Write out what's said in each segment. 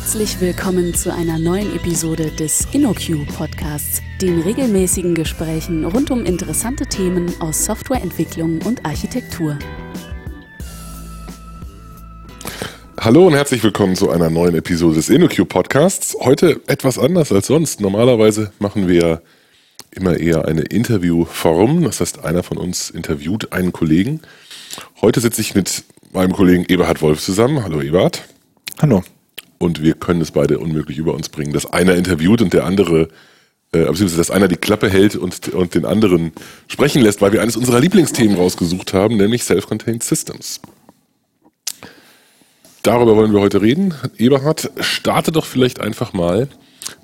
Herzlich willkommen zu einer neuen Episode des InnoQ Podcasts, den regelmäßigen Gesprächen rund um interessante Themen aus Softwareentwicklung und Architektur. Hallo und herzlich willkommen zu einer neuen Episode des InnoQ Podcasts. Heute etwas anders als sonst. Normalerweise machen wir immer eher eine Interviewform. Das heißt, einer von uns interviewt einen Kollegen. Heute sitze ich mit meinem Kollegen Eberhard Wolf zusammen. Hallo Eberhard. Hallo. Und wir können es beide unmöglich über uns bringen, dass einer interviewt und der andere, äh, beziehungsweise dass einer die Klappe hält und, und den anderen sprechen lässt, weil wir eines unserer Lieblingsthemen rausgesucht haben, nämlich Self-Contained Systems. Darüber wollen wir heute reden. Eberhard, starte doch vielleicht einfach mal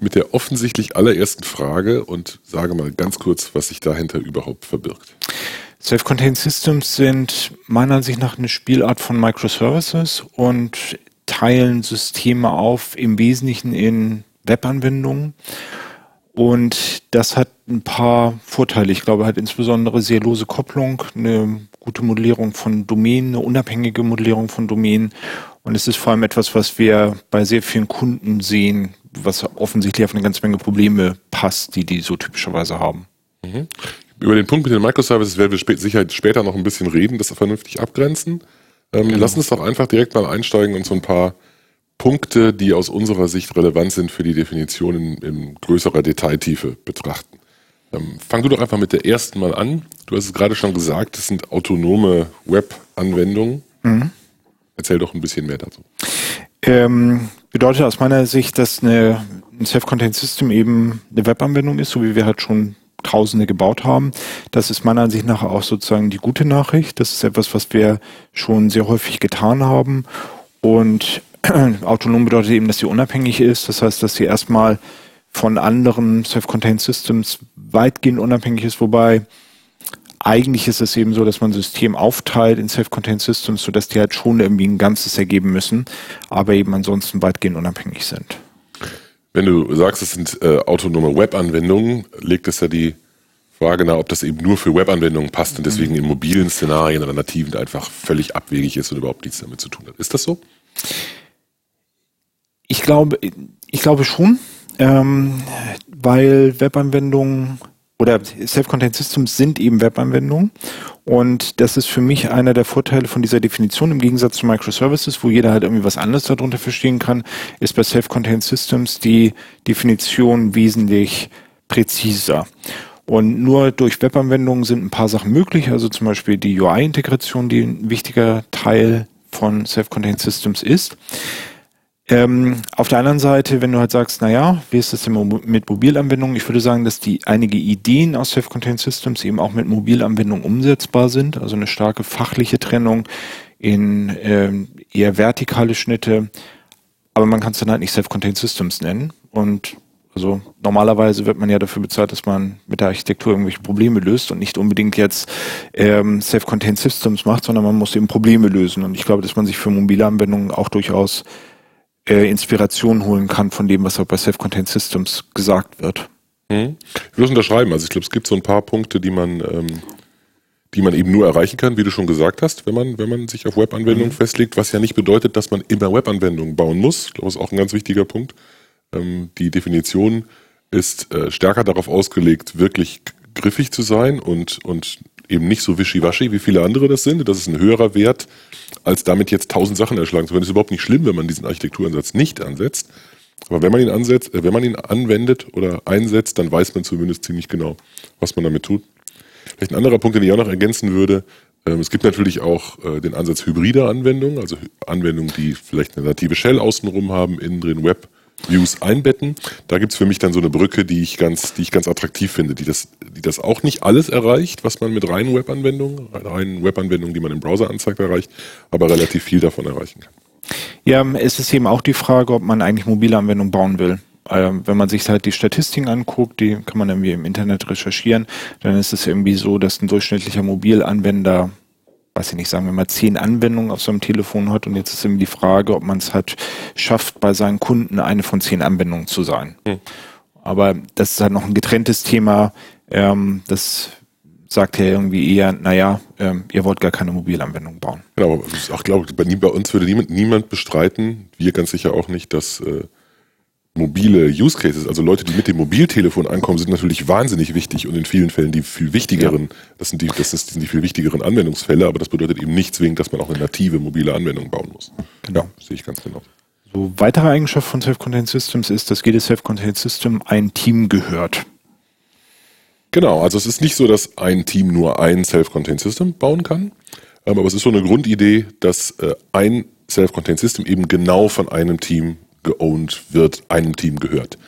mit der offensichtlich allerersten Frage und sage mal ganz kurz, was sich dahinter überhaupt verbirgt. Self-Contained Systems sind meiner Ansicht nach eine Spielart von Microservices und teilen Systeme auf, im Wesentlichen in Webanwendungen. Und das hat ein paar Vorteile. Ich glaube, hat insbesondere sehr lose Kopplung, eine gute Modellierung von Domänen, eine unabhängige Modellierung von Domänen. Und es ist vor allem etwas, was wir bei sehr vielen Kunden sehen, was offensichtlich auf eine ganze Menge Probleme passt, die die so typischerweise haben. Mhm. Über den Punkt mit den Microservices werden wir sicher später noch ein bisschen reden, das vernünftig abgrenzen. Ähm, genau. Lass uns doch einfach direkt mal einsteigen und so ein paar Punkte, die aus unserer Sicht relevant sind für die Definition in, in größerer Detailtiefe betrachten. Ähm, fang du doch einfach mit der ersten mal an. Du hast es gerade schon gesagt, das sind autonome Web-Anwendungen. Mhm. Erzähl doch ein bisschen mehr dazu. Ähm, bedeutet aus meiner Sicht, dass eine, ein Self-Contained System eben eine Webanwendung ist, so wie wir halt schon Tausende gebaut haben. Das ist meiner Ansicht nach auch sozusagen die gute Nachricht. Das ist etwas, was wir schon sehr häufig getan haben. Und autonom bedeutet eben, dass sie unabhängig ist. Das heißt, dass sie erstmal von anderen Self-Contained Systems weitgehend unabhängig ist, wobei eigentlich ist es eben so, dass man System aufteilt in Self-Contained Systems, sodass die halt schon irgendwie ein Ganzes ergeben müssen, aber eben ansonsten weitgehend unabhängig sind. Wenn du sagst, es sind äh, autonome Web-Anwendungen, legt es ja die Frage nahe, ob das eben nur für Web-Anwendungen passt und deswegen in mobilen Szenarien oder nativen einfach völlig abwegig ist und überhaupt nichts damit zu tun hat. Ist das so? Ich glaube, ich glaube schon, ähm, weil Webanwendungen oder Self-Contained Systems sind eben Webanwendungen. Und das ist für mich einer der Vorteile von dieser Definition im Gegensatz zu Microservices, wo jeder halt irgendwie was anderes darunter verstehen kann, ist bei Self-Contained Systems die Definition wesentlich präziser. Und nur durch Webanwendungen sind ein paar Sachen möglich, also zum Beispiel die UI-Integration, die ein wichtiger Teil von Self-Contained Systems ist. Ähm, auf der anderen Seite, wenn du halt sagst, naja, wie ist das denn mit Mobilanwendungen? Ich würde sagen, dass die einige Ideen aus Self-Contained Systems eben auch mit Mobilanwendungen umsetzbar sind. Also eine starke fachliche Trennung in ähm, eher vertikale Schnitte. Aber man kann es dann halt nicht Self-Contained Systems nennen. Und also normalerweise wird man ja dafür bezahlt, dass man mit der Architektur irgendwelche Probleme löst und nicht unbedingt jetzt ähm, Self-Contained Systems macht, sondern man muss eben Probleme lösen. Und ich glaube, dass man sich für mobile Anwendungen auch durchaus äh, Inspiration holen kann von dem, was auch bei Self-Contained Systems gesagt wird. Mhm. Ich würde es unterschreiben. Also ich glaube, es gibt so ein paar Punkte, die man, ähm, die man eben nur erreichen kann, wie du schon gesagt hast, wenn man, wenn man sich auf Webanwendungen mhm. festlegt, was ja nicht bedeutet, dass man immer Webanwendungen bauen muss. Ich glaube, das ist auch ein ganz wichtiger Punkt. Ähm, die Definition ist äh, stärker darauf ausgelegt, wirklich griffig zu sein und, und eben nicht so wischiwaschi, wie viele andere das sind. Das ist ein höherer Wert, als damit jetzt tausend Sachen erschlagen zu können. Das ist überhaupt nicht schlimm, wenn man diesen Architekturansatz nicht ansetzt. Aber wenn man ihn ansetzt, äh, wenn man ihn anwendet oder einsetzt, dann weiß man zumindest ziemlich genau, was man damit tut. Vielleicht ein anderer Punkt, den ich auch noch ergänzen würde. Ähm, es gibt natürlich auch äh, den Ansatz hybrider Anwendungen, also Anwendungen, die vielleicht eine native Shell außenrum haben, innen drin Web Views einbetten. Da gibt's für mich dann so eine Brücke, die ich ganz, die ich ganz attraktiv finde, die das, die das auch nicht alles erreicht, was man mit reinen Webanwendungen, reinen Webanwendungen, die man im Browser anzeigt, erreicht, aber relativ viel davon erreichen kann. Ja, es ist eben auch die Frage, ob man eigentlich mobile Anwendungen bauen will. Ähm, wenn man sich halt die Statistiken anguckt, die kann man irgendwie im Internet recherchieren, dann ist es irgendwie so, dass ein durchschnittlicher Mobilanwender weiß ich nicht, sagen wir mal, zehn Anwendungen auf seinem Telefon hat und jetzt ist eben die Frage, ob man es halt schafft, bei seinen Kunden eine von zehn Anwendungen zu sein. Hm. Aber das ist halt noch ein getrenntes Thema. Ähm, das sagt er irgendwie eher, naja, ähm, ihr wollt gar keine Mobilanwendung bauen. Genau, aber auch glaube bei, bei uns würde niemand, niemand bestreiten, wir ganz sicher auch nicht, dass äh, mobile Use Cases, also Leute, die mit dem Mobiltelefon ankommen, sind natürlich wahnsinnig wichtig und in vielen Fällen die viel wichtigeren, ja. das, sind die, das sind die viel wichtigeren Anwendungsfälle, aber das bedeutet eben nicht zwingend, dass man auch eine native mobile Anwendung bauen muss. Genau. Ja, sehe ich ganz genau. So, weitere Eigenschaft von Self-Contained Systems ist, dass jedes Self-Contained System ein Team gehört. Genau, also es ist nicht so, dass ein Team nur ein Self-Contained System bauen kann, ähm, aber es ist so eine Grundidee, dass äh, ein Self-Contained System eben genau von einem Team geowned wird, einem Team gehört.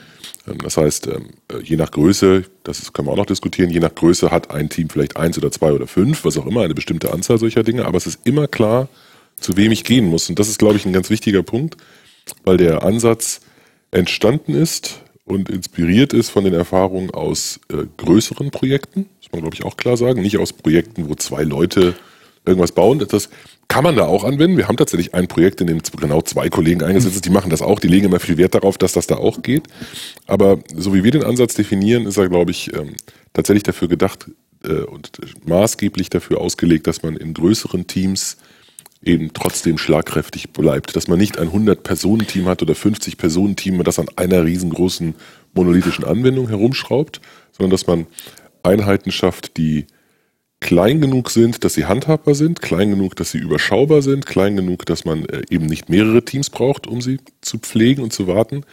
Ähm, das heißt, ähm, äh, je nach Größe, das können wir auch noch diskutieren, je nach Größe hat ein Team vielleicht eins oder zwei oder fünf, was auch immer, eine bestimmte Anzahl solcher Dinge, aber es ist immer klar, zu wem ich gehen muss. Und das ist, glaube ich, ein ganz wichtiger Punkt, weil der Ansatz entstanden ist und inspiriert ist von den Erfahrungen aus äh, größeren Projekten, muss man, glaube ich, auch klar sagen, nicht aus Projekten, wo zwei Leute irgendwas bauen. Das kann man da auch anwenden. Wir haben tatsächlich ein Projekt, in dem genau zwei Kollegen eingesetzt sind. Die machen das auch. Die legen immer viel Wert darauf, dass das da auch geht. Aber so wie wir den Ansatz definieren, ist er, glaube ich, ähm, tatsächlich dafür gedacht äh, und maßgeblich dafür ausgelegt, dass man in größeren Teams eben trotzdem schlagkräftig bleibt. Dass man nicht ein 100-Personen-Team hat oder 50-Personen-Team, das an einer riesengroßen monolithischen Anwendung herumschraubt, sondern dass man Einheiten schafft, die klein genug sind, dass sie handhabbar sind, klein genug, dass sie überschaubar sind, klein genug, dass man äh, eben nicht mehrere Teams braucht, um sie zu pflegen und zu warten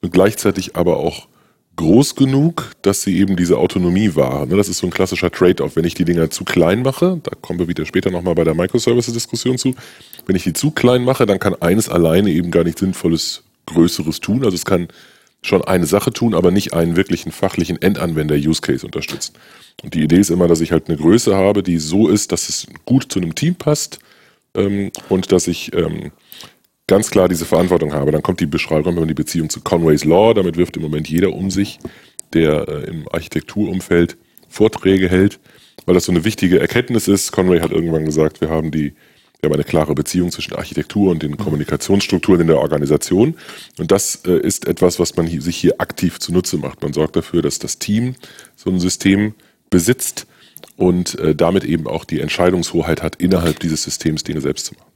und gleichzeitig aber auch groß genug, dass sie eben diese Autonomie wahren. Ne, das ist so ein klassischer Trade-off. Wenn ich die Dinger zu klein mache, da kommen wir wieder später nochmal bei der Microservices-Diskussion zu, wenn ich die zu klein mache, dann kann eines alleine eben gar nichts Sinnvolles Größeres tun. Also es kann schon eine Sache tun, aber nicht einen wirklichen fachlichen Endanwender-Use-Case unterstützen. Und die Idee ist immer, dass ich halt eine Größe habe, die so ist, dass es gut zu einem Team passt ähm, und dass ich ähm, ganz klar diese Verantwortung habe. Dann kommt die Beschreibung, kommt die Beziehung zu Conway's Law. Damit wirft im Moment jeder um sich, der äh, im Architekturumfeld Vorträge hält, weil das so eine wichtige Erkenntnis ist. Conway hat irgendwann gesagt, wir haben die wir haben eine klare Beziehung zwischen Architektur und den Kommunikationsstrukturen in der Organisation. Und das äh, ist etwas, was man sich hier aktiv zunutze macht. Man sorgt dafür, dass das Team so ein System besitzt und äh, damit eben auch die Entscheidungshoheit hat, innerhalb dieses Systems Dinge selbst zu machen.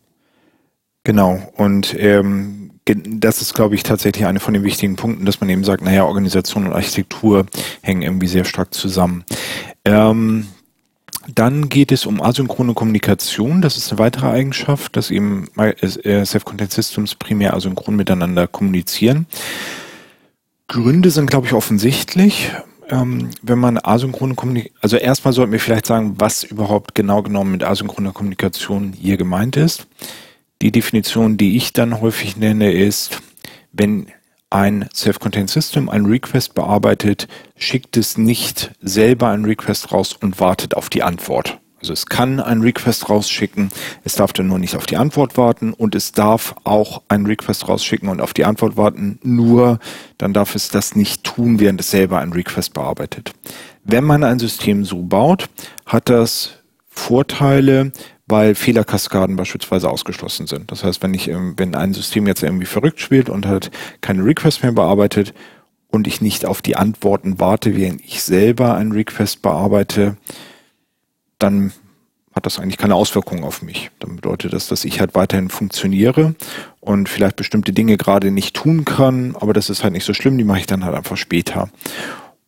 Genau, und ähm, das ist, glaube ich, tatsächlich eine von den wichtigen Punkten, dass man eben sagt, naja, Organisation und Architektur hängen irgendwie sehr stark zusammen. Ähm, dann geht es um asynchrone Kommunikation. Das ist eine weitere Eigenschaft, dass eben äh, Self-Content Systems primär asynchron miteinander kommunizieren. Gründe sind, glaube ich, offensichtlich. Ähm, wenn man asynchrone Kommunikation, also erstmal sollten wir vielleicht sagen, was überhaupt genau genommen mit asynchroner Kommunikation hier gemeint ist. Die Definition, die ich dann häufig nenne, ist, wenn ein Self-Contained System ein Request bearbeitet, schickt es nicht selber einen Request raus und wartet auf die Antwort. Also es kann einen Request rausschicken, es darf dann nur nicht auf die Antwort warten und es darf auch einen Request rausschicken und auf die Antwort warten, nur dann darf es das nicht tun, während es selber einen Request bearbeitet. Wenn man ein System so baut, hat das Vorteile, weil Fehlerkaskaden beispielsweise ausgeschlossen sind. Das heißt, wenn ich, ähm, wenn ein System jetzt irgendwie verrückt spielt und halt keine Requests mehr bearbeitet und ich nicht auf die Antworten warte, während ich selber einen Request bearbeite, dann hat das eigentlich keine Auswirkungen auf mich. Dann bedeutet das, dass ich halt weiterhin funktioniere und vielleicht bestimmte Dinge gerade nicht tun kann, aber das ist halt nicht so schlimm, die mache ich dann halt einfach später.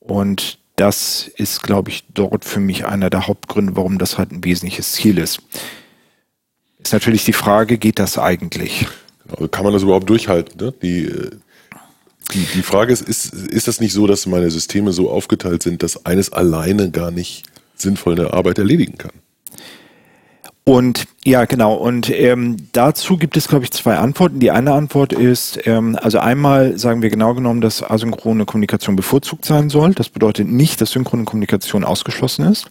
Und das ist, glaube ich, dort für mich einer der Hauptgründe, warum das halt ein wesentliches Ziel ist. Ist natürlich die Frage, geht das eigentlich? Also kann man das überhaupt durchhalten? Ne? Die, äh, die, die Frage ist, ist, ist das nicht so, dass meine Systeme so aufgeteilt sind, dass eines alleine gar nicht sinnvoll eine Arbeit erledigen kann? Und ja, genau. Und ähm, dazu gibt es, glaube ich, zwei Antworten. Die eine Antwort ist, ähm, also einmal sagen wir genau genommen, dass asynchrone Kommunikation bevorzugt sein soll. Das bedeutet nicht, dass synchrone Kommunikation ausgeschlossen ist.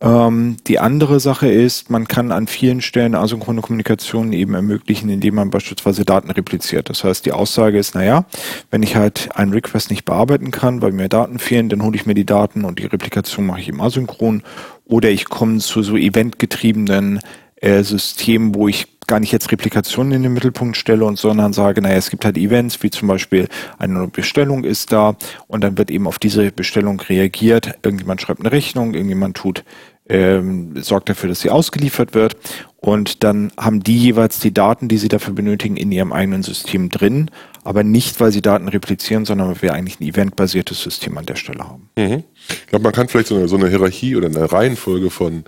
Ähm, die andere Sache ist, man kann an vielen Stellen asynchrone Kommunikation eben ermöglichen, indem man beispielsweise Daten repliziert. Das heißt, die Aussage ist, naja, wenn ich halt einen Request nicht bearbeiten kann, weil mir Daten fehlen, dann hole ich mir die Daten und die Replikation mache ich im asynchron oder ich komme zu so eventgetriebenen äh, Systemen, wo ich gar nicht jetzt Replikationen in den Mittelpunkt stelle und sondern sage, naja, es gibt halt Events, wie zum Beispiel eine Bestellung ist da und dann wird eben auf diese Bestellung reagiert. Irgendjemand schreibt eine Rechnung, irgendjemand tut, ähm, sorgt dafür, dass sie ausgeliefert wird und dann haben die jeweils die Daten, die sie dafür benötigen, in ihrem eigenen System drin, aber nicht, weil sie Daten replizieren, sondern weil wir eigentlich ein eventbasiertes System an der Stelle haben. Mhm. Ich glaube, man kann vielleicht so eine, so eine Hierarchie oder eine Reihenfolge von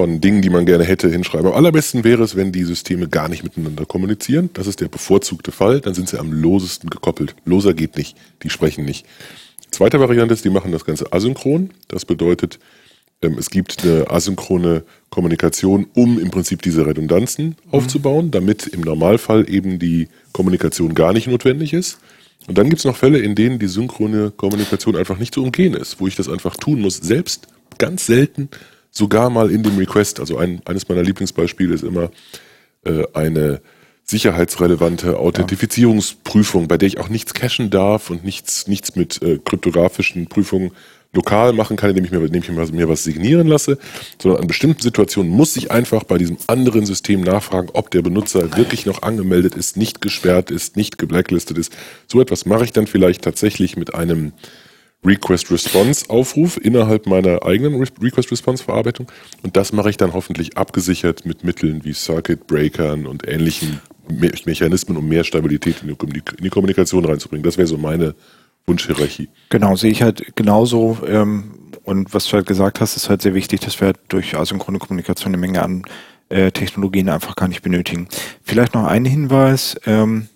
von Dingen, die man gerne hätte, hinschreiben. Am allerbesten wäre es, wenn die Systeme gar nicht miteinander kommunizieren. Das ist der bevorzugte Fall. Dann sind sie am losesten gekoppelt. Loser geht nicht. Die sprechen nicht. Zweite Variante ist, die machen das Ganze asynchron. Das bedeutet, ähm, es gibt eine asynchrone Kommunikation, um im Prinzip diese Redundanzen mhm. aufzubauen, damit im Normalfall eben die Kommunikation gar nicht notwendig ist. Und dann gibt es noch Fälle, in denen die synchrone Kommunikation einfach nicht zu umgehen ist, wo ich das einfach tun muss, selbst ganz selten sogar mal in dem Request, also ein, eines meiner Lieblingsbeispiele ist immer äh, eine sicherheitsrelevante Authentifizierungsprüfung, bei der ich auch nichts cachen darf und nichts, nichts mit äh, kryptografischen Prüfungen lokal machen kann, indem ich mir, indem ich mir, mir was signieren lasse, sondern an bestimmten Situationen muss ich einfach bei diesem anderen System nachfragen, ob der Benutzer wirklich noch angemeldet ist, nicht gesperrt ist, nicht geblacklistet ist. So etwas mache ich dann vielleicht tatsächlich mit einem Request-Response-Aufruf innerhalb meiner eigenen Request-Response-Verarbeitung. Und das mache ich dann hoffentlich abgesichert mit Mitteln wie Circuit-Breakern und ähnlichen Me Mechanismen, um mehr Stabilität in die, in die Kommunikation reinzubringen. Das wäre so meine Wunschhierarchie. Genau, sehe ich halt genauso. Ähm, und was du halt gesagt hast, ist halt sehr wichtig, dass wir halt durch asynchrone Kommunikation eine Menge an äh, Technologien einfach gar nicht benötigen. Vielleicht noch ein Hinweis. Ähm,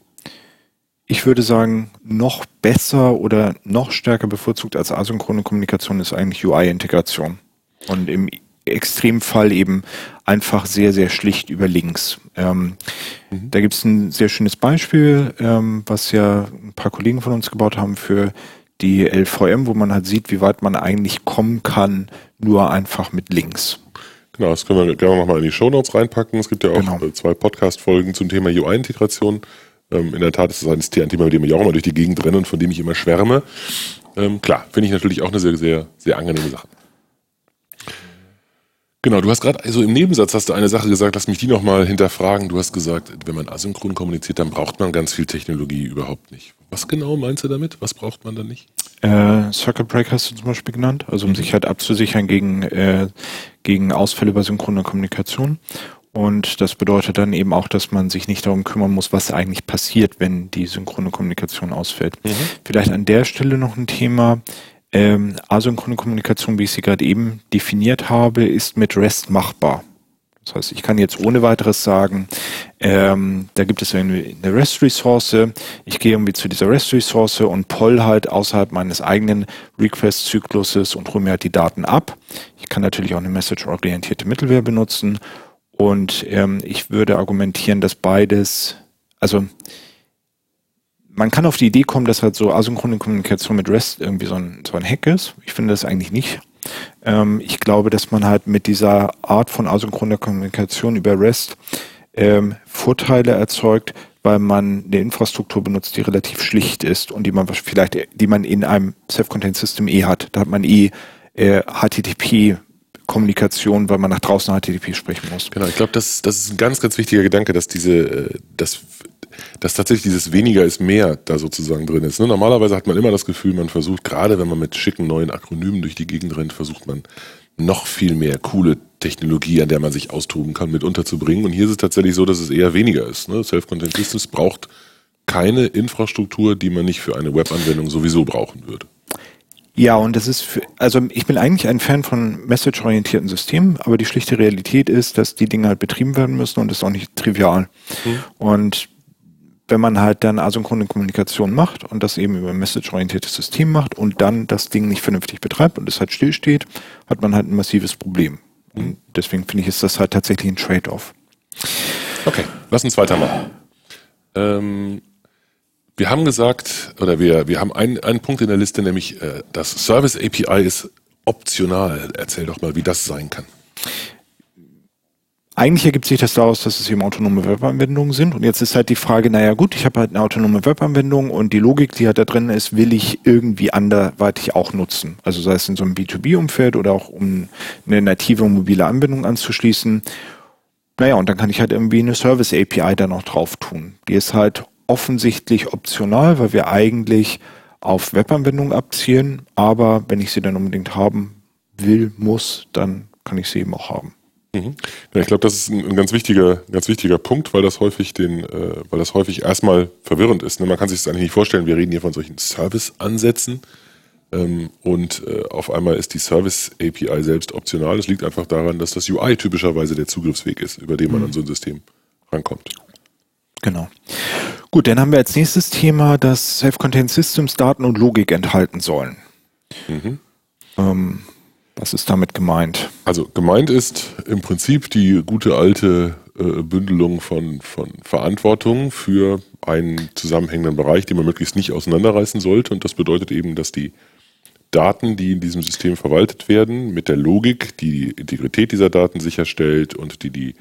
ich würde sagen, noch besser oder noch stärker bevorzugt als asynchrone Kommunikation ist eigentlich UI-Integration. Und im Extremfall eben einfach sehr, sehr schlicht über Links. Ähm, mhm. Da gibt es ein sehr schönes Beispiel, ähm, was ja ein paar Kollegen von uns gebaut haben für die LVM, wo man halt sieht, wie weit man eigentlich kommen kann, nur einfach mit Links. Genau, das können wir gerne nochmal in die Show Notes reinpacken. Es gibt ja auch genau. Äh, zwei Podcast-Folgen zum Thema UI-Integration. Ähm, in der Tat ist es ein Thema, mit dem ich auch immer durch die Gegend renne und von dem ich immer schwärme. Ähm, klar, finde ich natürlich auch eine sehr, sehr, sehr angenehme Sache. Genau, du hast gerade, also im Nebensatz hast du eine Sache gesagt, lass mich die nochmal hinterfragen. Du hast gesagt, wenn man asynchron kommuniziert, dann braucht man ganz viel Technologie überhaupt nicht. Was genau meinst du damit? Was braucht man dann nicht? Äh, Circuit Break hast du zum Beispiel genannt, also um mhm. sich halt abzusichern gegen, äh, gegen Ausfälle bei synchroner Kommunikation. Und das bedeutet dann eben auch, dass man sich nicht darum kümmern muss, was eigentlich passiert, wenn die synchrone Kommunikation ausfällt. Mhm. Vielleicht an der Stelle noch ein Thema. Ähm, asynchrone Kommunikation, wie ich sie gerade eben definiert habe, ist mit REST machbar. Das heißt, ich kann jetzt ohne weiteres sagen, ähm, da gibt es eine REST-Ressource, ich gehe irgendwie zu dieser REST-Ressource und poll halt außerhalb meines eigenen Request-Zykluses und hole mir halt die Daten ab. Ich kann natürlich auch eine message-orientierte Mittelwehr benutzen und ähm, ich würde argumentieren, dass beides, also man kann auf die Idee kommen, dass halt so asynchrone Kommunikation mit REST irgendwie so ein, so ein Hack ist. Ich finde das eigentlich nicht. Ähm, ich glaube, dass man halt mit dieser Art von asynchroner Kommunikation über REST ähm, Vorteile erzeugt, weil man eine Infrastruktur benutzt, die relativ schlicht ist und die man vielleicht, die man in einem Self-Contained System eh hat. Da hat man eh äh, HTTP Kommunikation, weil man nach draußen HTTP sprechen muss. Genau, ich glaube, das, das ist ein ganz, ganz wichtiger Gedanke, dass diese, äh, dass, dass tatsächlich dieses weniger ist mehr da sozusagen drin ist. Ne? Normalerweise hat man immer das Gefühl, man versucht, gerade wenn man mit schicken neuen Akronymen durch die Gegend rennt, versucht man noch viel mehr coole Technologie, an der man sich austoben kann, mit unterzubringen. Und hier ist es tatsächlich so, dass es eher weniger ist. Ne? Self-Content Systems braucht keine Infrastruktur, die man nicht für eine Webanwendung sowieso brauchen würde. Ja, und das ist, für, also ich bin eigentlich ein Fan von message-orientierten Systemen, aber die schlichte Realität ist, dass die Dinge halt betrieben werden müssen und das ist auch nicht trivial. Mhm. Und wenn man halt dann asynchrone Kommunikation macht und das eben über ein message-orientiertes System macht und dann das Ding nicht vernünftig betreibt und es halt stillsteht, hat man halt ein massives Problem. Und mhm. deswegen finde ich, ist das halt tatsächlich ein Trade-off. Okay, lass uns weitermachen. Ähm, wir haben gesagt, oder wir, wir haben einen, einen Punkt in der Liste, nämlich äh, das Service API ist optional. Erzähl doch mal, wie das sein kann. Eigentlich ergibt sich das daraus, dass es eben autonome Webanwendungen sind. Und jetzt ist halt die Frage, naja gut, ich habe halt eine autonome Webanwendung und die Logik, die halt da drin ist, will ich irgendwie anderweitig auch nutzen. Also sei es in so einem B2B-Umfeld oder auch um eine native mobile Anbindung anzuschließen. naja, und dann kann ich halt irgendwie eine Service API da noch drauf tun. Die ist halt offensichtlich optional, weil wir eigentlich auf Webanwendungen abzielen, aber wenn ich sie dann unbedingt haben will, muss, dann kann ich sie eben auch haben. Mhm. Ja, ich glaube, das ist ein, ein, ganz wichtiger, ganz wichtiger Punkt, weil das häufig den, äh, weil das häufig erstmal verwirrend ist. Ne? Man kann sich das eigentlich nicht vorstellen. Wir reden hier von solchen Service-Ansätzen ähm, und äh, auf einmal ist die Service API selbst optional. Es liegt einfach daran, dass das UI typischerweise der Zugriffsweg ist, über den man mhm. an so ein System rankommt. Genau. Gut, dann haben wir als nächstes Thema, dass Self-Contained Systems Daten und Logik enthalten sollen. Mhm. Ähm, was ist damit gemeint? Also gemeint ist im Prinzip die gute alte äh, Bündelung von, von Verantwortung für einen zusammenhängenden Bereich, den man möglichst nicht auseinanderreißen sollte. Und das bedeutet eben, dass die Daten, die in diesem System verwaltet werden, mit der Logik, die die Integrität dieser Daten sicherstellt und die die,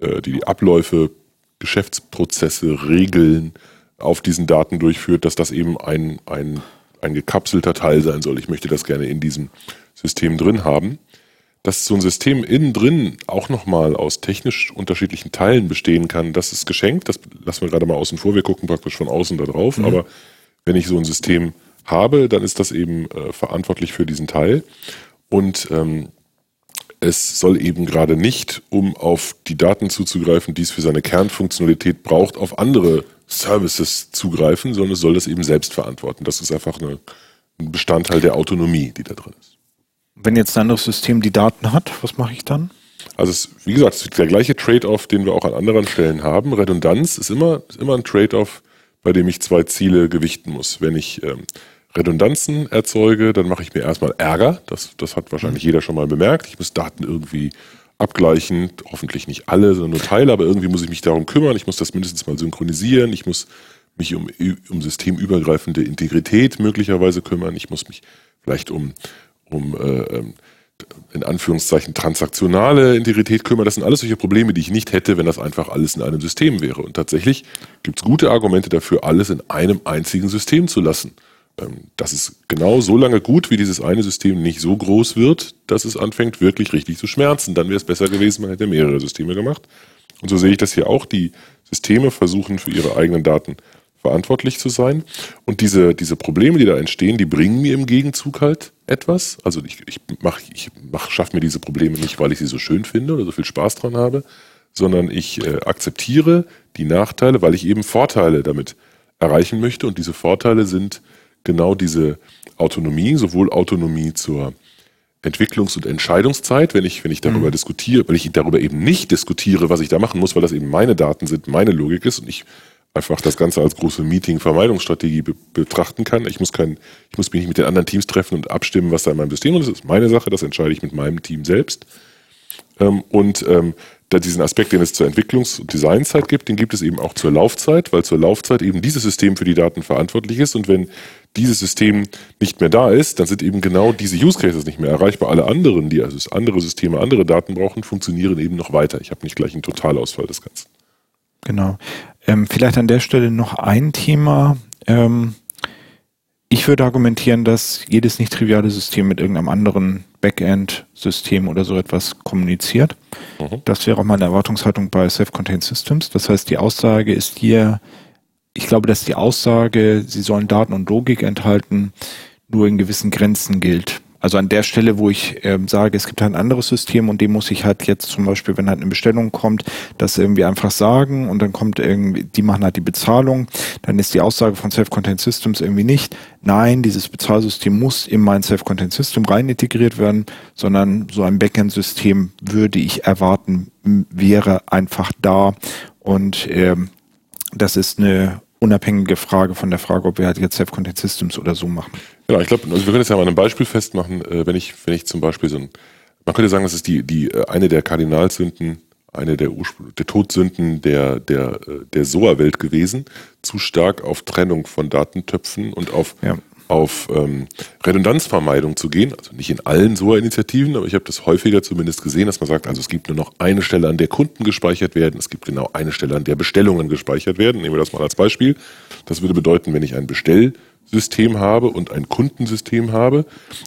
äh, die, die Abläufe, Geschäftsprozesse, Regeln auf diesen Daten durchführt, dass das eben ein, ein, ein gekapselter Teil sein soll. Ich möchte das gerne in diesem System drin haben. Dass so ein System innen drin auch nochmal aus technisch unterschiedlichen Teilen bestehen kann, das ist geschenkt. Das lassen wir gerade mal außen vor. Wir gucken praktisch von außen da drauf. Mhm. Aber wenn ich so ein System habe, dann ist das eben äh, verantwortlich für diesen Teil. Und ähm, es soll eben gerade nicht, um auf die Daten zuzugreifen, die es für seine Kernfunktionalität braucht, auf andere Services zugreifen, sondern es soll das eben selbst verantworten. Das ist einfach eine, ein Bestandteil der Autonomie, die da drin ist. Wenn jetzt ein anderes System die Daten hat, was mache ich dann? Also es, wie gesagt, es ist der gleiche Trade-off, den wir auch an anderen Stellen haben. Redundanz ist immer, ist immer ein Trade-off, bei dem ich zwei Ziele gewichten muss. Wenn ich ähm, Redundanzen erzeuge, dann mache ich mir erstmal Ärger. Das, das hat wahrscheinlich jeder schon mal bemerkt. Ich muss Daten irgendwie abgleichen, hoffentlich nicht alle, sondern nur Teile, aber irgendwie muss ich mich darum kümmern. Ich muss das mindestens mal synchronisieren. Ich muss mich um, um systemübergreifende Integrität möglicherweise kümmern. Ich muss mich vielleicht um um äh, ähm, in Anführungszeichen transaktionale Integrität kümmern. Das sind alles solche Probleme, die ich nicht hätte, wenn das einfach alles in einem System wäre. Und tatsächlich gibt es gute Argumente dafür, alles in einem einzigen System zu lassen. Ähm, das ist genau so lange gut, wie dieses eine System nicht so groß wird, dass es anfängt wirklich richtig zu schmerzen. Dann wäre es besser gewesen, man hätte mehrere Systeme gemacht. Und so sehe ich das hier auch. Die Systeme versuchen für ihre eigenen Daten verantwortlich zu sein. Und diese, diese Probleme, die da entstehen, die bringen mir im Gegenzug halt etwas. Also ich, ich mach, ich mach, schaffe mir diese Probleme nicht, weil ich sie so schön finde oder so viel Spaß dran habe, sondern ich äh, akzeptiere die Nachteile, weil ich eben Vorteile damit erreichen möchte. Und diese Vorteile sind genau diese Autonomie, sowohl Autonomie zur Entwicklungs- und Entscheidungszeit, wenn ich, wenn ich darüber mhm. diskutiere, weil ich darüber eben nicht diskutiere, was ich da machen muss, weil das eben meine Daten sind, meine Logik ist und ich einfach das Ganze als große Meeting-Vermeidungsstrategie be betrachten kann. Ich muss, kein, ich muss mich nicht mit den anderen Teams treffen und abstimmen, was da in meinem System ist. Das ist meine Sache, das entscheide ich mit meinem Team selbst. Ähm, und ähm, da diesen Aspekt, den es zur Entwicklungs- und Designzeit gibt, den gibt es eben auch zur Laufzeit, weil zur Laufzeit eben dieses System für die Daten verantwortlich ist. Und wenn dieses System nicht mehr da ist, dann sind eben genau diese Use Cases nicht mehr erreichbar. Alle anderen, die also andere Systeme, andere Daten brauchen, funktionieren eben noch weiter. Ich habe nicht gleich einen Totalausfall des Ganzen. Genau. Ähm, vielleicht an der Stelle noch ein Thema. Ähm, ich würde argumentieren, dass jedes nicht triviale System mit irgendeinem anderen Backend-System oder so etwas kommuniziert. Mhm. Das wäre auch meine Erwartungshaltung bei Self-Contained Systems. Das heißt, die Aussage ist hier, ich glaube, dass die Aussage, sie sollen Daten und Logik enthalten, nur in gewissen Grenzen gilt. Also an der Stelle, wo ich ähm, sage, es gibt halt ein anderes System und dem muss ich halt jetzt zum Beispiel, wenn halt eine Bestellung kommt, das irgendwie einfach sagen und dann kommt irgendwie, die machen halt die Bezahlung, dann ist die Aussage von Self-Contained Systems irgendwie nicht, nein, dieses Bezahlsystem muss in mein Self-Contained System rein integriert werden, sondern so ein Backend-System würde ich erwarten, wäre einfach da und ähm, das ist eine unabhängige Frage von der Frage, ob wir halt jetzt Self-Contained Systems oder so machen. Genau, ich glaube, also wir können das ja mal an einem Beispiel festmachen, äh, wenn ich, wenn ich zum Beispiel so ein, man könnte sagen, das ist die, die, äh, eine der Kardinalsünden, eine der, Urspr der Todsünden der, der, äh, der SOA-Welt gewesen, zu stark auf Trennung von Datentöpfen und auf, ja. auf ähm, Redundanzvermeidung zu gehen. Also nicht in allen SOA-Initiativen, aber ich habe das häufiger zumindest gesehen, dass man sagt, also es gibt nur noch eine Stelle, an der Kunden gespeichert werden, es gibt genau eine Stelle, an der Bestellungen gespeichert werden. Nehmen wir das mal als Beispiel. Das würde bedeuten, wenn ich ein Bestell System habe und ein Kundensystem habe,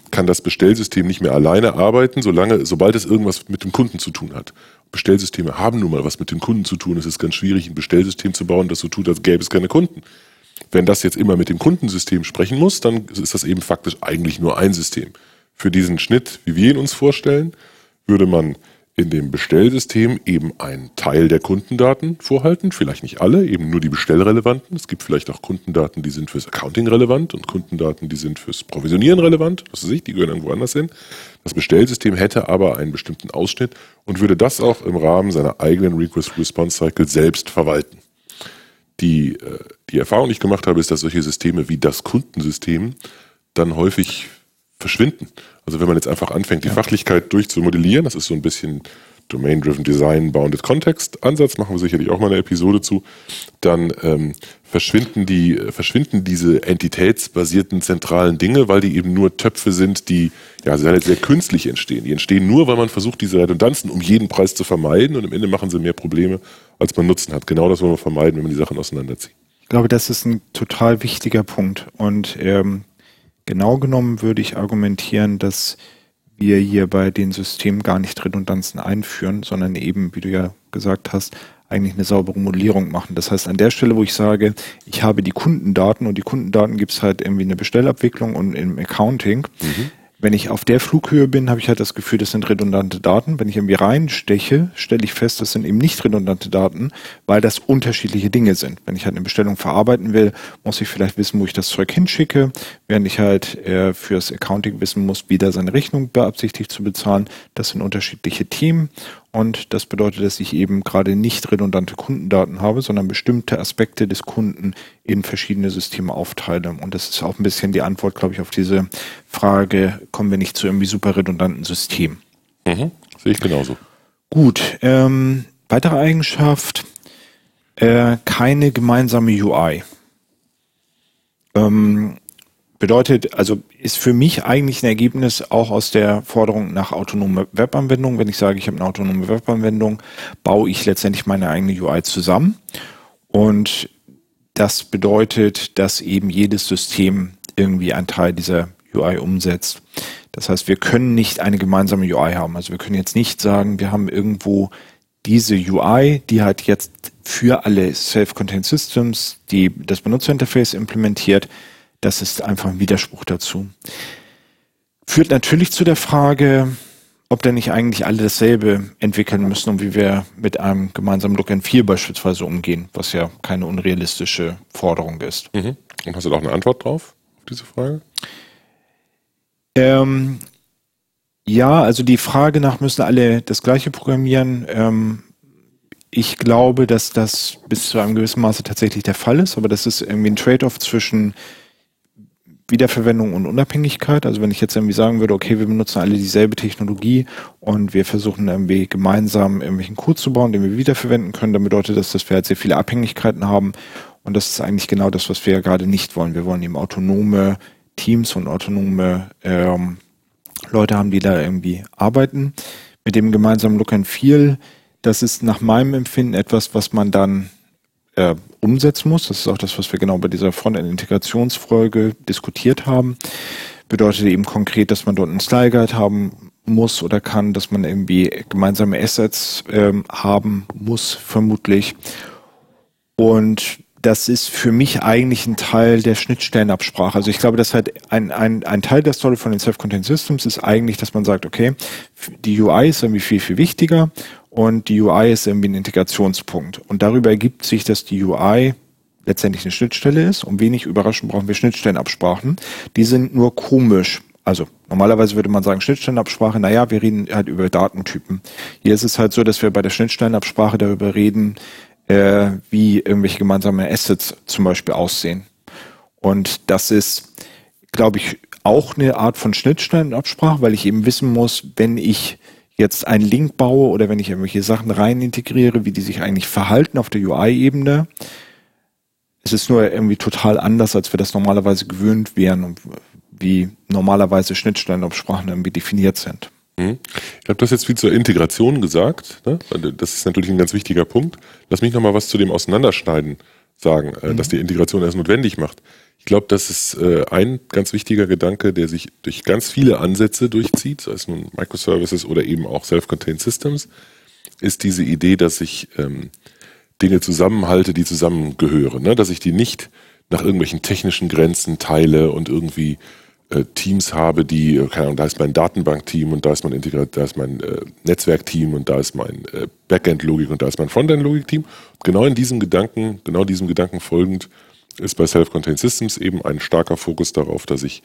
kann das Bestellsystem nicht mehr alleine arbeiten, solange, sobald es irgendwas mit dem Kunden zu tun hat. Bestellsysteme haben nun mal was mit dem Kunden zu tun. Es ist ganz schwierig, ein Bestellsystem zu bauen, das so tut, als gäbe es keine Kunden. Wenn das jetzt immer mit dem Kundensystem sprechen muss, dann ist das eben faktisch eigentlich nur ein System. Für diesen Schnitt, wie wir ihn uns vorstellen, würde man in dem Bestellsystem eben einen Teil der Kundendaten vorhalten, vielleicht nicht alle, eben nur die bestellrelevanten. Es gibt vielleicht auch Kundendaten, die sind fürs Accounting relevant und Kundendaten, die sind fürs Provisionieren relevant. Was weiß ich, die gehören irgendwo anders hin. Das Bestellsystem hätte aber einen bestimmten Ausschnitt und würde das auch im Rahmen seiner eigenen Request-Response-Cycle selbst verwalten. Die, äh, die Erfahrung, die ich gemacht habe, ist, dass solche Systeme wie das Kundensystem dann häufig verschwinden. Also wenn man jetzt einfach anfängt, die ja. Fachlichkeit durchzumodellieren, das ist so ein bisschen Domain-Driven Design, Bounded Context Ansatz, machen wir sicherlich auch mal eine Episode zu, dann ähm, verschwinden die, verschwinden diese entitätsbasierten zentralen Dinge, weil die eben nur Töpfe sind, die ja sehr, sehr künstlich entstehen. Die entstehen nur, weil man versucht, diese Redundanzen um jeden Preis zu vermeiden und am Ende machen sie mehr Probleme, als man Nutzen hat. Genau das wollen wir vermeiden, wenn man die Sachen auseinanderzieht. Ich glaube, das ist ein total wichtiger Punkt. Und ähm, Genau genommen würde ich argumentieren, dass wir hier bei den Systemen gar nicht Redundanzen einführen, sondern eben, wie du ja gesagt hast, eigentlich eine saubere Modellierung machen. Das heißt, an der Stelle, wo ich sage, ich habe die Kundendaten und die Kundendaten gibt es halt irgendwie eine Bestellabwicklung und im Accounting, mhm wenn ich auf der Flughöhe bin, habe ich halt das Gefühl, das sind redundante Daten. Wenn ich irgendwie reinsteche, stelle ich fest, das sind eben nicht redundante Daten, weil das unterschiedliche Dinge sind. Wenn ich halt eine Bestellung verarbeiten will, muss ich vielleicht wissen, wo ich das Zeug hinschicke, während ich halt äh, fürs Accounting wissen muss, wie da seine Rechnung beabsichtigt zu bezahlen. Das sind unterschiedliche Themen und das bedeutet, dass ich eben gerade nicht redundante Kundendaten habe, sondern bestimmte Aspekte des Kunden in verschiedene Systeme aufteile. Und das ist auch ein bisschen die Antwort, glaube ich, auf diese Frage, kommen wir nicht zu irgendwie super redundanten Systemen? Mhm, sehe ich genauso. Gut, ähm, weitere Eigenschaft, äh, keine gemeinsame UI. Ähm, Bedeutet, also ist für mich eigentlich ein Ergebnis auch aus der Forderung nach autonome Webanwendung. Wenn ich sage, ich habe eine autonome Webanwendung, baue ich letztendlich meine eigene UI zusammen. Und das bedeutet, dass eben jedes System irgendwie einen Teil dieser UI umsetzt. Das heißt, wir können nicht eine gemeinsame UI haben. Also wir können jetzt nicht sagen, wir haben irgendwo diese UI, die hat jetzt für alle Self-Contained Systems die das Benutzerinterface implementiert das ist einfach ein Widerspruch dazu. Führt natürlich zu der Frage, ob denn nicht eigentlich alle dasselbe entwickeln müssen und wie wir mit einem gemeinsamen Look and Feel beispielsweise umgehen, was ja keine unrealistische Forderung ist. Mhm. Und hast du da auch eine Antwort drauf, auf diese Frage? Ähm, ja, also die Frage nach, müssen alle das gleiche programmieren? Ähm, ich glaube, dass das bis zu einem gewissen Maße tatsächlich der Fall ist, aber das ist irgendwie ein Trade-off zwischen Wiederverwendung und Unabhängigkeit. Also wenn ich jetzt irgendwie sagen würde, okay, wir benutzen alle dieselbe Technologie und wir versuchen irgendwie gemeinsam irgendwelchen Code zu bauen, den wir wiederverwenden können, dann bedeutet das, dass wir halt sehr viele Abhängigkeiten haben. Und das ist eigentlich genau das, was wir ja gerade nicht wollen. Wir wollen eben autonome Teams und autonome ähm, Leute haben, die da irgendwie arbeiten. Mit dem gemeinsamen Look and Feel, das ist nach meinem Empfinden etwas, was man dann äh, umsetzen muss. Das ist auch das, was wir genau bei dieser Frontend-Integrationsfolge diskutiert haben. Bedeutet eben konkret, dass man dort einen Style Guide haben muss oder kann, dass man irgendwie gemeinsame Assets ähm, haben muss, vermutlich. Und das ist für mich eigentlich ein Teil der Schnittstellenabsprache. Also ich glaube, dass halt ein, ein, ein Teil der Story von den Self-Contained Systems ist eigentlich, dass man sagt, okay, die UI ist irgendwie viel, viel wichtiger und die UI ist irgendwie ein Integrationspunkt. Und darüber ergibt sich, dass die UI letztendlich eine Schnittstelle ist. Und wenig überraschend brauchen wir Schnittstellenabsprachen. Die sind nur komisch. Also normalerweise würde man sagen Schnittstellenabsprache, naja, wir reden halt über Datentypen. Hier ist es halt so, dass wir bei der Schnittstellenabsprache darüber reden, äh, wie irgendwelche gemeinsamen Assets zum Beispiel aussehen. Und das ist, glaube ich, auch eine Art von Schnittstellenabsprache, weil ich eben wissen muss, wenn ich jetzt einen Link baue oder wenn ich irgendwelche Sachen rein integriere, wie die sich eigentlich verhalten auf der UI-Ebene. Es ist nur irgendwie total anders, als wir das normalerweise gewöhnt wären und wie normalerweise Schnittstellenabsprachen irgendwie definiert sind. Mhm. Ich habe das jetzt viel zur Integration gesagt. Ne? Das ist natürlich ein ganz wichtiger Punkt. Lass mich noch mal was zu dem Auseinanderschneiden sagen, äh, mhm. dass die Integration erst notwendig macht. Ich glaube, das ist äh, ein ganz wichtiger Gedanke, der sich durch ganz viele Ansätze durchzieht, sei es nun Microservices oder eben auch Self-Contained Systems, ist diese Idee, dass ich ähm, Dinge zusammenhalte, die zusammengehören, ne? dass ich die nicht nach irgendwelchen technischen Grenzen teile und irgendwie Teams habe, die, äh, keine Ahnung, da ist mein Datenbankteam und da ist mein Integrat, da ist mein äh, Netzwerkteam und da ist mein äh, Backend-Logik und da ist mein Frontend-Logik-Team. Genau in diesem Gedanken, genau diesem Gedanken folgend, ist bei Self-Contained Systems eben ein starker Fokus darauf, dass ich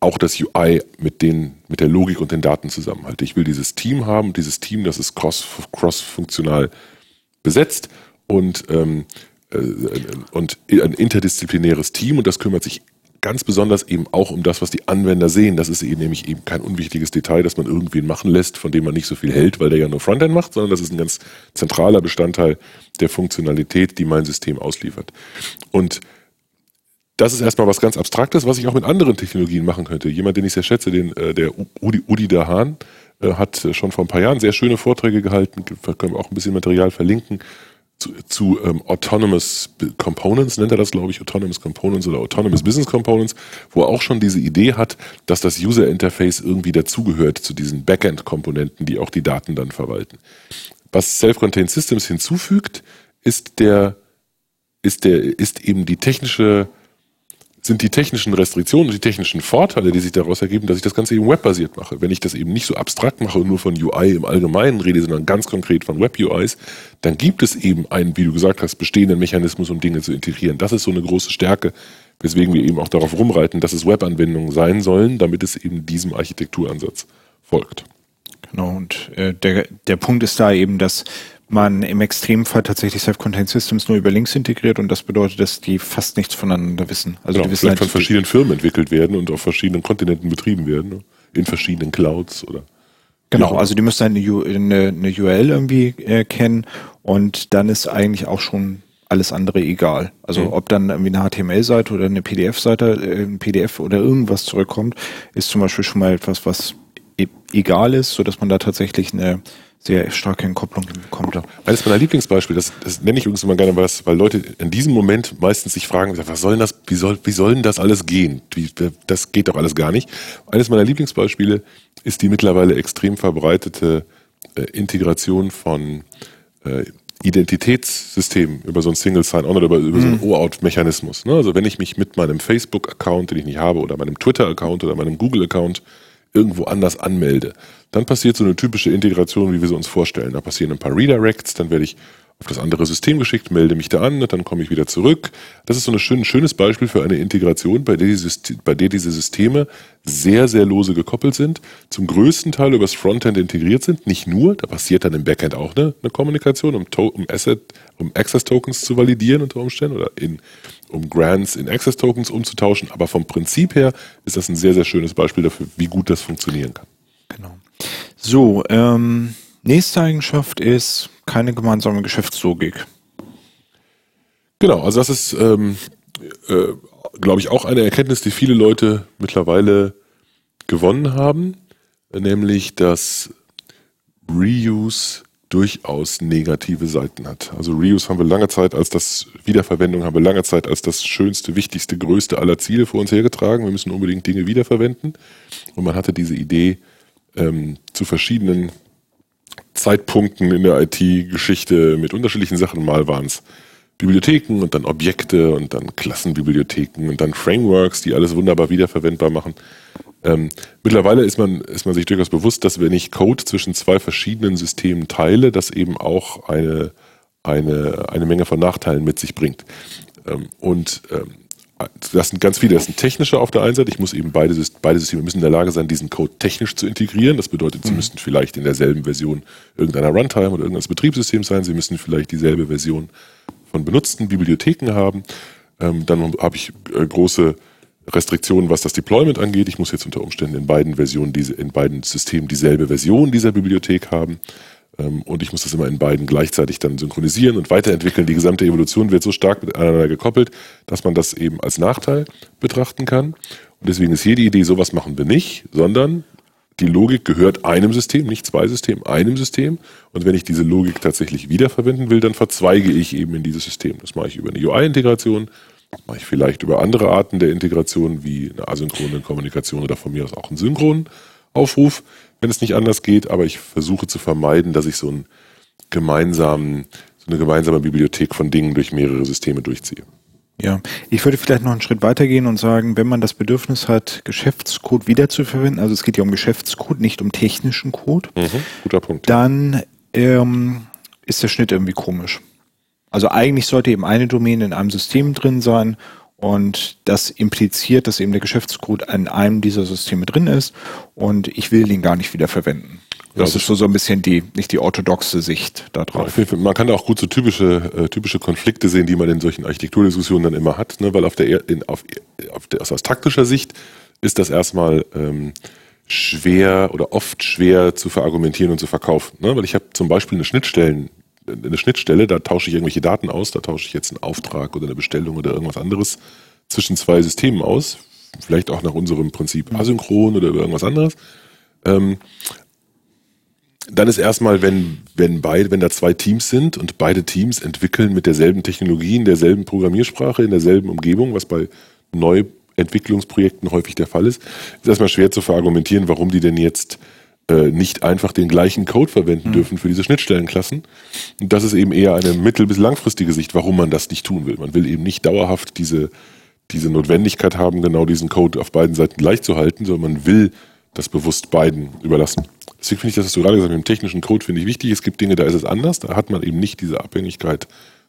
auch das UI mit den, mit der Logik und den Daten zusammenhalte. Ich will dieses Team haben, dieses Team, das ist cross, cross-funktional besetzt und, ähm, äh, und ein interdisziplinäres Team und das kümmert sich ganz besonders eben auch um das, was die Anwender sehen. Das ist eben nämlich eben kein unwichtiges Detail, das man irgendwen machen lässt, von dem man nicht so viel hält, weil der ja nur Frontend macht, sondern das ist ein ganz zentraler Bestandteil der Funktionalität, die mein System ausliefert. Und das ist erstmal was ganz Abstraktes, was ich auch mit anderen Technologien machen könnte. Jemand, den ich sehr schätze, den, äh, der Udi, Udi Dahan, äh, hat schon vor ein paar Jahren sehr schöne Vorträge gehalten, können wir auch ein bisschen Material verlinken, zu, zu ähm, Autonomous Components, nennt er das, glaube ich, Autonomous Components oder Autonomous Business Components, wo er auch schon diese Idee hat, dass das User Interface irgendwie dazugehört zu diesen Backend-Komponenten, die auch die Daten dann verwalten. Was Self-Contained Systems hinzufügt, ist der, ist der, ist eben die technische sind die technischen Restriktionen und die technischen Vorteile, die sich daraus ergeben, dass ich das Ganze eben webbasiert mache. Wenn ich das eben nicht so abstrakt mache und nur von UI im Allgemeinen rede, sondern ganz konkret von Web-UIs, dann gibt es eben einen, wie du gesagt hast, bestehenden Mechanismus, um Dinge zu integrieren. Das ist so eine große Stärke, weswegen wir eben auch darauf rumreiten, dass es Webanwendungen sein sollen, damit es eben diesem Architekturansatz folgt. Genau, und äh, der, der Punkt ist da eben, dass man im Extremfall tatsächlich Self-Contained Systems nur über Links integriert und das bedeutet, dass die fast nichts voneinander wissen. Also genau, die wissen vielleicht halt, von verschiedenen Firmen entwickelt werden und auf verschiedenen Kontinenten betrieben werden, ne? in verschiedenen Clouds oder. Genau, also die müssen eine, eine, eine URL irgendwie äh, kennen und dann ist eigentlich auch schon alles andere egal. Also mhm. ob dann irgendwie eine HTML-Seite oder eine PDF-Seite, äh, ein PDF oder irgendwas zurückkommt, ist zum Beispiel schon mal etwas, was egal ist, so dass man da tatsächlich eine sehr starke Entkopplung hinbekommt. Eines meiner Lieblingsbeispiele, das, das nenne ich übrigens immer gerne, was, weil Leute in diesem Moment meistens sich fragen, was soll das, wie soll, wie soll denn das alles gehen? Wie, das geht doch alles gar nicht. Eines meiner Lieblingsbeispiele ist die mittlerweile extrem verbreitete äh, Integration von äh, Identitätssystemen über so ein Single Sign-On oder über, über mhm. so einen mhm. OAuth-Mechanismus. Ne? Also wenn ich mich mit meinem Facebook-Account, den ich nicht habe, oder meinem Twitter-Account oder meinem Google-Account irgendwo anders anmelde, dann passiert so eine typische Integration, wie wir sie uns vorstellen. Da passieren ein paar Redirects, dann werde ich auf das andere System geschickt, melde mich da an, dann komme ich wieder zurück. Das ist so ein schön, schönes Beispiel für eine Integration, bei der, die bei der diese Systeme sehr, sehr lose gekoppelt sind, zum größten Teil übers Frontend integriert sind. Nicht nur, da passiert dann im Backend auch eine, eine Kommunikation, um, um, Asset, um Access-Tokens zu validieren unter Umständen oder in, um Grants in Access-Tokens umzutauschen. Aber vom Prinzip her ist das ein sehr, sehr schönes Beispiel dafür, wie gut das funktionieren kann. Genau. So, ähm, nächste Eigenschaft ist keine gemeinsame Geschäftslogik. Genau, also das ist, ähm, äh, glaube ich, auch eine Erkenntnis, die viele Leute mittlerweile gewonnen haben, nämlich dass Reuse durchaus negative Seiten hat. Also Reuse haben wir lange Zeit als das Wiederverwendung haben wir lange Zeit als das schönste, wichtigste, größte aller Ziele vor uns hergetragen. Wir müssen unbedingt Dinge wiederverwenden. Und man hatte diese Idee, ähm, zu verschiedenen Zeitpunkten in der IT-Geschichte mit unterschiedlichen Sachen. Mal waren es Bibliotheken und dann Objekte und dann Klassenbibliotheken und dann Frameworks, die alles wunderbar wiederverwendbar machen. Ähm, mittlerweile ist man, ist man sich durchaus bewusst, dass wenn ich Code zwischen zwei verschiedenen Systemen teile, das eben auch eine, eine, eine Menge von Nachteilen mit sich bringt. Ähm, und ähm, das sind ganz viele, das sind technische auf der einen Seite. Ich muss eben beide, beide Systeme müssen in der Lage sein, diesen Code technisch zu integrieren. Das bedeutet, sie mhm. müssten vielleicht in derselben Version irgendeiner Runtime oder irgendeines Betriebssystems sein. Sie müssen vielleicht dieselbe Version von benutzten Bibliotheken haben. Ähm, dann habe ich äh, große Restriktionen, was das Deployment angeht. Ich muss jetzt unter Umständen in beiden Versionen, diese, in beiden Systemen dieselbe Version dieser Bibliothek haben. Ähm, und ich muss das immer in beiden gleichzeitig dann synchronisieren und weiterentwickeln. Die gesamte Evolution wird so stark miteinander gekoppelt, dass man das eben als Nachteil betrachten kann. Und deswegen ist hier die Idee, sowas machen wir nicht, sondern die Logik gehört einem System, nicht zwei Systemen, einem System. Und wenn ich diese Logik tatsächlich wiederverwenden will, dann verzweige ich eben in dieses System. Das mache ich über eine UI-Integration, das mache ich vielleicht über andere Arten der Integration, wie eine asynchrone Kommunikation oder von mir aus auch einen synchronen Aufruf, wenn es nicht anders geht. Aber ich versuche zu vermeiden, dass ich so, einen gemeinsamen, so eine gemeinsame Bibliothek von Dingen durch mehrere Systeme durchziehe. Ja, ich würde vielleicht noch einen Schritt weitergehen und sagen, wenn man das Bedürfnis hat, Geschäftscode wiederzuverwenden, also es geht ja um Geschäftscode, nicht um technischen Code, mhm, guter Punkt. dann ähm, ist der Schnitt irgendwie komisch. Also eigentlich sollte eben eine Domäne in einem System drin sein und das impliziert, dass eben der Geschäftscode in einem dieser Systeme drin ist und ich will den gar nicht wieder verwenden. Das ist so, so ein bisschen die, nicht die orthodoxe Sicht darauf. Man kann da auch gut so typische, äh, typische Konflikte sehen, die man in solchen Architekturdiskussionen dann immer hat, ne? weil auf der, in, auf, auf der, aus taktischer Sicht ist das erstmal ähm, schwer oder oft schwer zu verargumentieren und zu verkaufen. Ne? Weil ich habe zum Beispiel eine Schnittstellen, eine Schnittstelle, da tausche ich irgendwelche Daten aus, da tausche ich jetzt einen Auftrag oder eine Bestellung oder irgendwas anderes zwischen zwei Systemen aus, vielleicht auch nach unserem Prinzip asynchron oder irgendwas anderes. Ähm, dann ist erstmal, wenn, wenn beide, wenn da zwei Teams sind und beide Teams entwickeln mit derselben Technologie, in derselben Programmiersprache, in derselben Umgebung, was bei Neuentwicklungsprojekten häufig der Fall ist, ist erstmal schwer zu verargumentieren, warum die denn jetzt äh, nicht einfach den gleichen Code verwenden mhm. dürfen für diese Schnittstellenklassen. Und das ist eben eher eine mittel- bis langfristige Sicht, warum man das nicht tun will. Man will eben nicht dauerhaft diese, diese Notwendigkeit haben, genau diesen Code auf beiden Seiten gleich zu halten, sondern man will das bewusst beiden überlassen. Deswegen finde ich das, was du gerade gesagt hast, mit dem technischen Code finde ich wichtig. Es gibt Dinge, da ist es anders. Da hat man eben nicht diese Abhängigkeit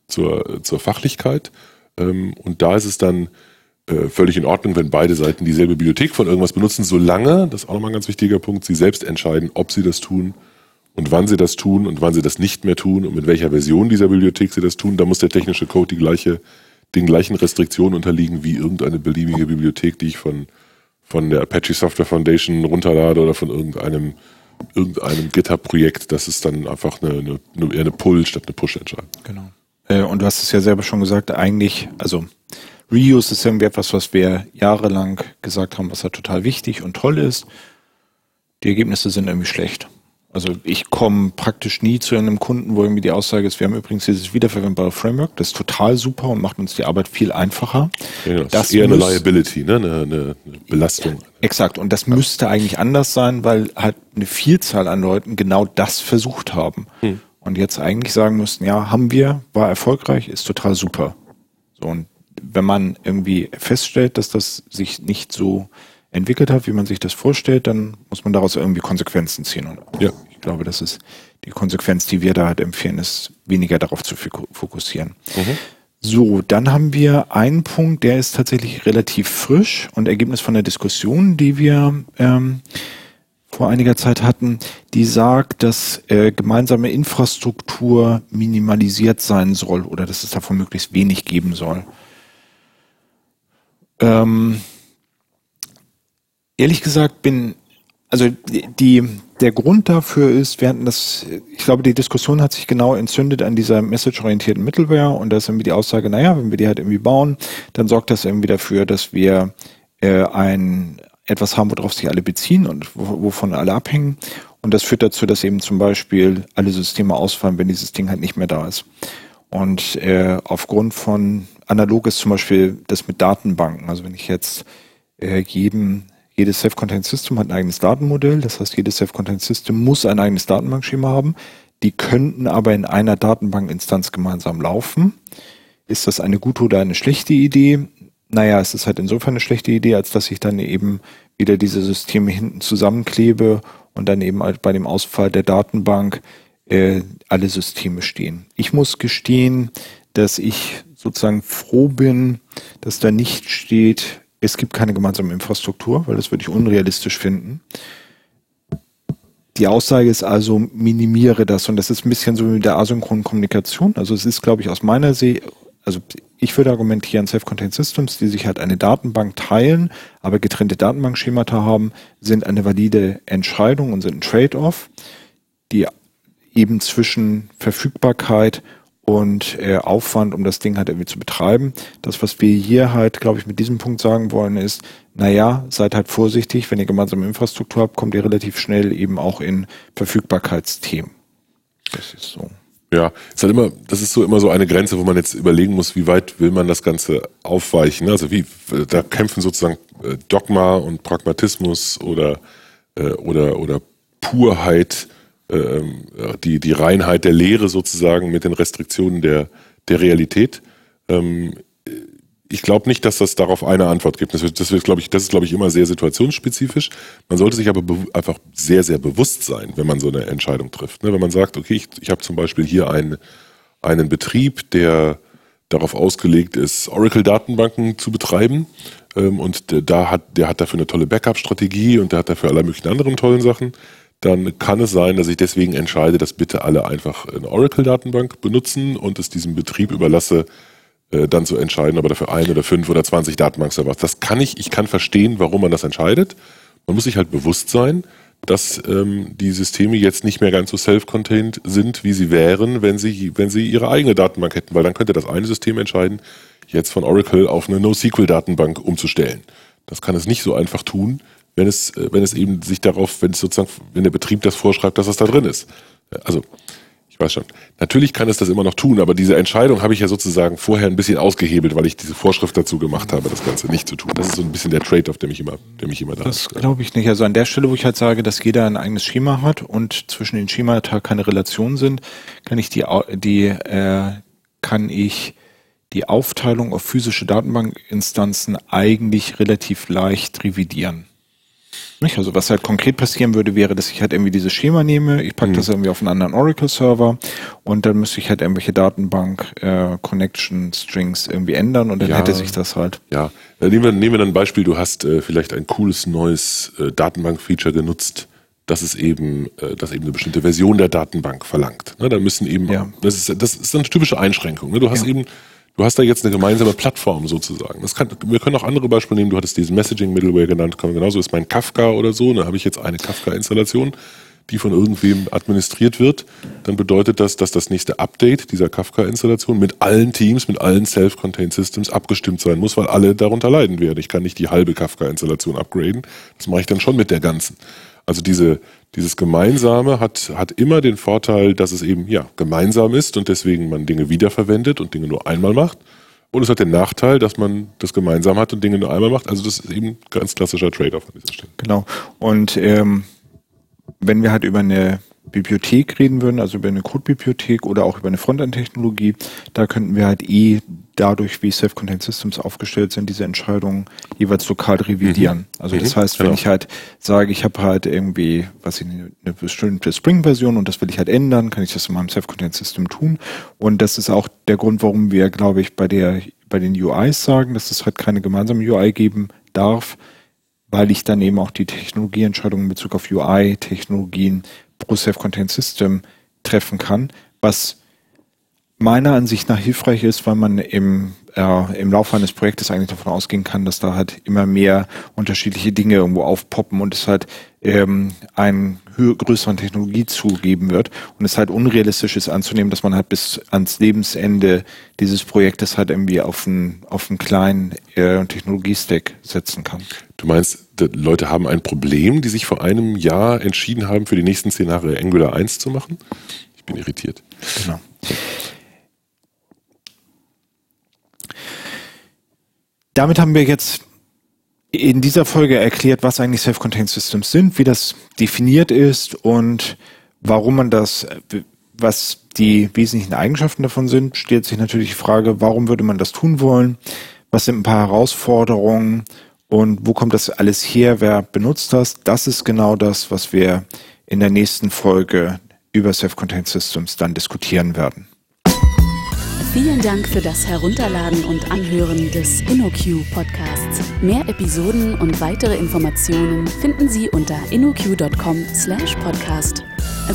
zur, zur Fachlichkeit. Ähm, und da ist es dann äh, völlig in Ordnung, wenn beide Seiten dieselbe Bibliothek von irgendwas benutzen, solange, das ist auch nochmal ein ganz wichtiger Punkt, sie selbst entscheiden, ob sie das tun und wann sie das tun und wann sie das nicht mehr tun und mit welcher Version dieser Bibliothek sie das tun. Da muss der technische Code die gleiche, den gleichen Restriktionen unterliegen wie irgendeine beliebige Bibliothek, die ich von, von der Apache Software Foundation runterlade oder von irgendeinem irgendeinem GitHub-Projekt, das ist dann einfach eine, eine, eher eine Pull statt eine Push-Entscheidung. Genau. Äh, und du hast es ja selber schon gesagt, eigentlich, also Reuse ist irgendwie etwas, was wir jahrelang gesagt haben, was ja total wichtig und toll ist. Die Ergebnisse sind irgendwie schlecht. Also ich komme praktisch nie zu einem Kunden, wo irgendwie die Aussage ist, wir haben übrigens dieses wiederverwendbare Framework, das ist total super und macht uns die Arbeit viel einfacher. Ja, das, das ist eher eine Liability, ne? eine, eine Belastung. Exakt, und das ja. müsste eigentlich anders sein, weil halt eine Vielzahl an Leuten genau das versucht haben. Hm. Und jetzt eigentlich sagen müssten, ja, haben wir, war erfolgreich, ist total super. So, und wenn man irgendwie feststellt, dass das sich nicht so entwickelt hat, wie man sich das vorstellt, dann muss man daraus irgendwie Konsequenzen ziehen. Und ja. ich glaube, das ist die Konsequenz, die wir da halt empfehlen, ist weniger darauf zu fokussieren. Mhm. So, dann haben wir einen Punkt, der ist tatsächlich relativ frisch und Ergebnis von der Diskussion, die wir ähm, vor einiger Zeit hatten, die sagt, dass äh, gemeinsame Infrastruktur minimalisiert sein soll oder dass es davon möglichst wenig geben soll. Ähm, ehrlich gesagt bin, also die, der Grund dafür ist, wir hatten das, ich glaube, die Diskussion hat sich genau entzündet an dieser message-orientierten Middleware und da ist irgendwie die Aussage, naja, wenn wir die halt irgendwie bauen, dann sorgt das irgendwie dafür, dass wir äh, ein etwas haben, worauf sich alle beziehen und wovon alle abhängen. Und das führt dazu, dass eben zum Beispiel alle Systeme ausfallen, wenn dieses Ding halt nicht mehr da ist. Und äh, aufgrund von analog ist zum Beispiel das mit Datenbanken. Also wenn ich jetzt äh, jedem jedes Self-Contained System hat ein eigenes Datenmodell. Das heißt, jedes Self-Contained System muss ein eigenes Datenbankschema haben. Die könnten aber in einer Datenbankinstanz gemeinsam laufen. Ist das eine gute oder eine schlechte Idee? Naja, es ist halt insofern eine schlechte Idee, als dass ich dann eben wieder diese Systeme hinten zusammenklebe und dann eben halt bei dem Ausfall der Datenbank äh, alle Systeme stehen. Ich muss gestehen, dass ich sozusagen froh bin, dass da nicht steht, es gibt keine gemeinsame Infrastruktur, weil das würde ich unrealistisch finden. Die Aussage ist also, minimiere das. Und das ist ein bisschen so wie mit der asynchronen Kommunikation. Also es ist, glaube ich, aus meiner Sicht, also ich würde argumentieren, Self-Contained Systems, die sich halt eine Datenbank teilen, aber getrennte Datenbankschemata haben, sind eine valide Entscheidung und sind ein Trade-off, die eben zwischen Verfügbarkeit und äh, Aufwand, um das Ding halt irgendwie zu betreiben. Das, was wir hier halt, glaube ich, mit diesem Punkt sagen wollen, ist, naja, seid halt vorsichtig, wenn ihr gemeinsame Infrastruktur habt, kommt ihr relativ schnell eben auch in Verfügbarkeitsthemen. Das ist so. Ja, ist halt immer, das ist so immer so eine Grenze, wo man jetzt überlegen muss, wie weit will man das Ganze aufweichen. Also wie, da kämpfen sozusagen äh, Dogma und Pragmatismus oder, äh, oder, oder Purheit die, die Reinheit der Lehre sozusagen mit den Restriktionen der, der Realität. Ähm, ich glaube nicht, dass das darauf eine Antwort gibt. Das, wird, das, wird, ich, das ist, glaube ich, immer sehr situationsspezifisch. Man sollte sich aber einfach sehr, sehr bewusst sein, wenn man so eine Entscheidung trifft. Ne? Wenn man sagt, okay, ich, ich habe zum Beispiel hier einen, einen Betrieb, der darauf ausgelegt ist, Oracle-Datenbanken zu betreiben. Ähm, und der, da hat, der hat dafür eine tolle Backup-Strategie und der hat dafür alle möglichen anderen tollen Sachen dann kann es sein, dass ich deswegen entscheide, dass bitte alle einfach eine Oracle-Datenbank benutzen und es diesem Betrieb überlasse, äh, dann zu entscheiden, ob er dafür ein oder fünf oder zwanzig Datenbankserver Das kann ich, ich kann verstehen, warum man das entscheidet. Man muss sich halt bewusst sein, dass ähm, die Systeme jetzt nicht mehr ganz so self-contained sind, wie sie wären, wenn sie, wenn sie ihre eigene Datenbank hätten, weil dann könnte das eine System entscheiden, jetzt von Oracle auf eine NoSQL-Datenbank umzustellen. Das kann es nicht so einfach tun, wenn es, äh, wenn es eben sich darauf, wenn es sozusagen, wenn der Betrieb das vorschreibt, dass es da drin ist. Also, ich weiß schon. Natürlich kann es das immer noch tun, aber diese Entscheidung habe ich ja sozusagen vorher ein bisschen ausgehebelt, weil ich diese Vorschrift dazu gemacht habe, das Ganze nicht zu tun. Das ist so ein bisschen der Trade-off, der mich immer, der mich immer da Das glaube ich nicht. Also an der Stelle, wo ich halt sage, dass jeder ein eigenes Schema hat und zwischen den Schemata keine Relationen sind, kann ich die, die, äh, kann ich die Aufteilung auf physische Datenbankinstanzen eigentlich relativ leicht revidieren. Nicht? Also was halt konkret passieren würde, wäre, dass ich halt irgendwie dieses Schema nehme, ich packe mhm. das irgendwie auf einen anderen Oracle-Server und dann müsste ich halt irgendwelche Datenbank-Connection-Strings äh, irgendwie ändern und dann ja, hätte sich das halt. Ja, äh, nehmen wir, nehmen wir dann ein Beispiel, du hast äh, vielleicht ein cooles neues äh, Datenbank-Feature genutzt, das es eben, äh, das eben eine bestimmte Version der Datenbank verlangt. Ne, da müssen eben, ja. das, ist, das ist eine typische Einschränkung. Ne? Du hast ja. eben Du hast da jetzt eine gemeinsame Plattform sozusagen. Das kann, wir können auch andere Beispiele nehmen. Du hattest diesen Messaging Middleware genannt. Genauso ist mein Kafka oder so. Da habe ich jetzt eine Kafka-Installation, die von irgendwem administriert wird. Dann bedeutet das, dass das nächste Update dieser Kafka-Installation mit allen Teams, mit allen Self-Contained Systems abgestimmt sein muss, weil alle darunter leiden werden. Ich kann nicht die halbe Kafka-Installation upgraden. Das mache ich dann schon mit der ganzen. Also diese, dieses Gemeinsame hat, hat immer den Vorteil, dass es eben ja gemeinsam ist und deswegen man Dinge wiederverwendet und Dinge nur einmal macht. Und es hat den Nachteil, dass man das gemeinsam hat und Dinge nur einmal macht. Also das ist eben ganz klassischer Trade-off an dieser Stelle. Genau. Und ähm, wenn wir halt über eine Bibliothek reden würden, also über eine Codebibliothek oder auch über eine Frontend-Technologie, da könnten wir halt eh dadurch, wie Self-Contained Systems aufgestellt sind, diese Entscheidungen jeweils lokal revidieren. Mhm. Also das mhm. heißt, wenn genau. ich halt sage, ich habe halt irgendwie, was ich eine bestimmte Spring-Version und das will ich halt ändern, kann ich das in meinem Self-Contained System tun. Und das ist auch der Grund, warum wir, glaube ich, bei der bei den UIs sagen, dass es halt keine gemeinsame UI geben darf, weil ich dann eben auch die Technologieentscheidungen in Bezug auf UI-Technologien pro Self-Contained System treffen kann, was meiner Ansicht nach hilfreich ist, weil man im, äh, im Laufe eines Projektes eigentlich davon ausgehen kann, dass da halt immer mehr unterschiedliche Dinge irgendwo aufpoppen und es halt ähm, einen größeren Technologiezug geben wird und es halt unrealistisch ist anzunehmen, dass man halt bis ans Lebensende dieses Projektes halt irgendwie auf einen, auf einen kleinen äh, Technologiestack setzen kann. Du meinst, Leute haben ein Problem, die sich vor einem Jahr entschieden haben, für die nächsten zehn Jahre Angular 1 zu machen? Ich bin irritiert. Genau. Damit haben wir jetzt in dieser Folge erklärt, was eigentlich Self-Contained Systems sind, wie das definiert ist und warum man das, was die wesentlichen Eigenschaften davon sind, stellt sich natürlich die Frage, warum würde man das tun wollen? Was sind ein paar Herausforderungen und wo kommt das alles her? Wer benutzt das? Das ist genau das, was wir in der nächsten Folge über Self-Contained Systems dann diskutieren werden. Vielen Dank für das Herunterladen und Anhören des InnoQ Podcasts. Mehr Episoden und weitere Informationen finden Sie unter innoq.com/podcast.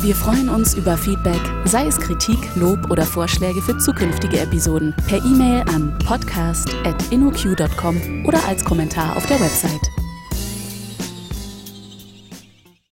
Wir freuen uns über Feedback, sei es Kritik, Lob oder Vorschläge für zukünftige Episoden, per E-Mail an podcast@innoq.com oder als Kommentar auf der Website.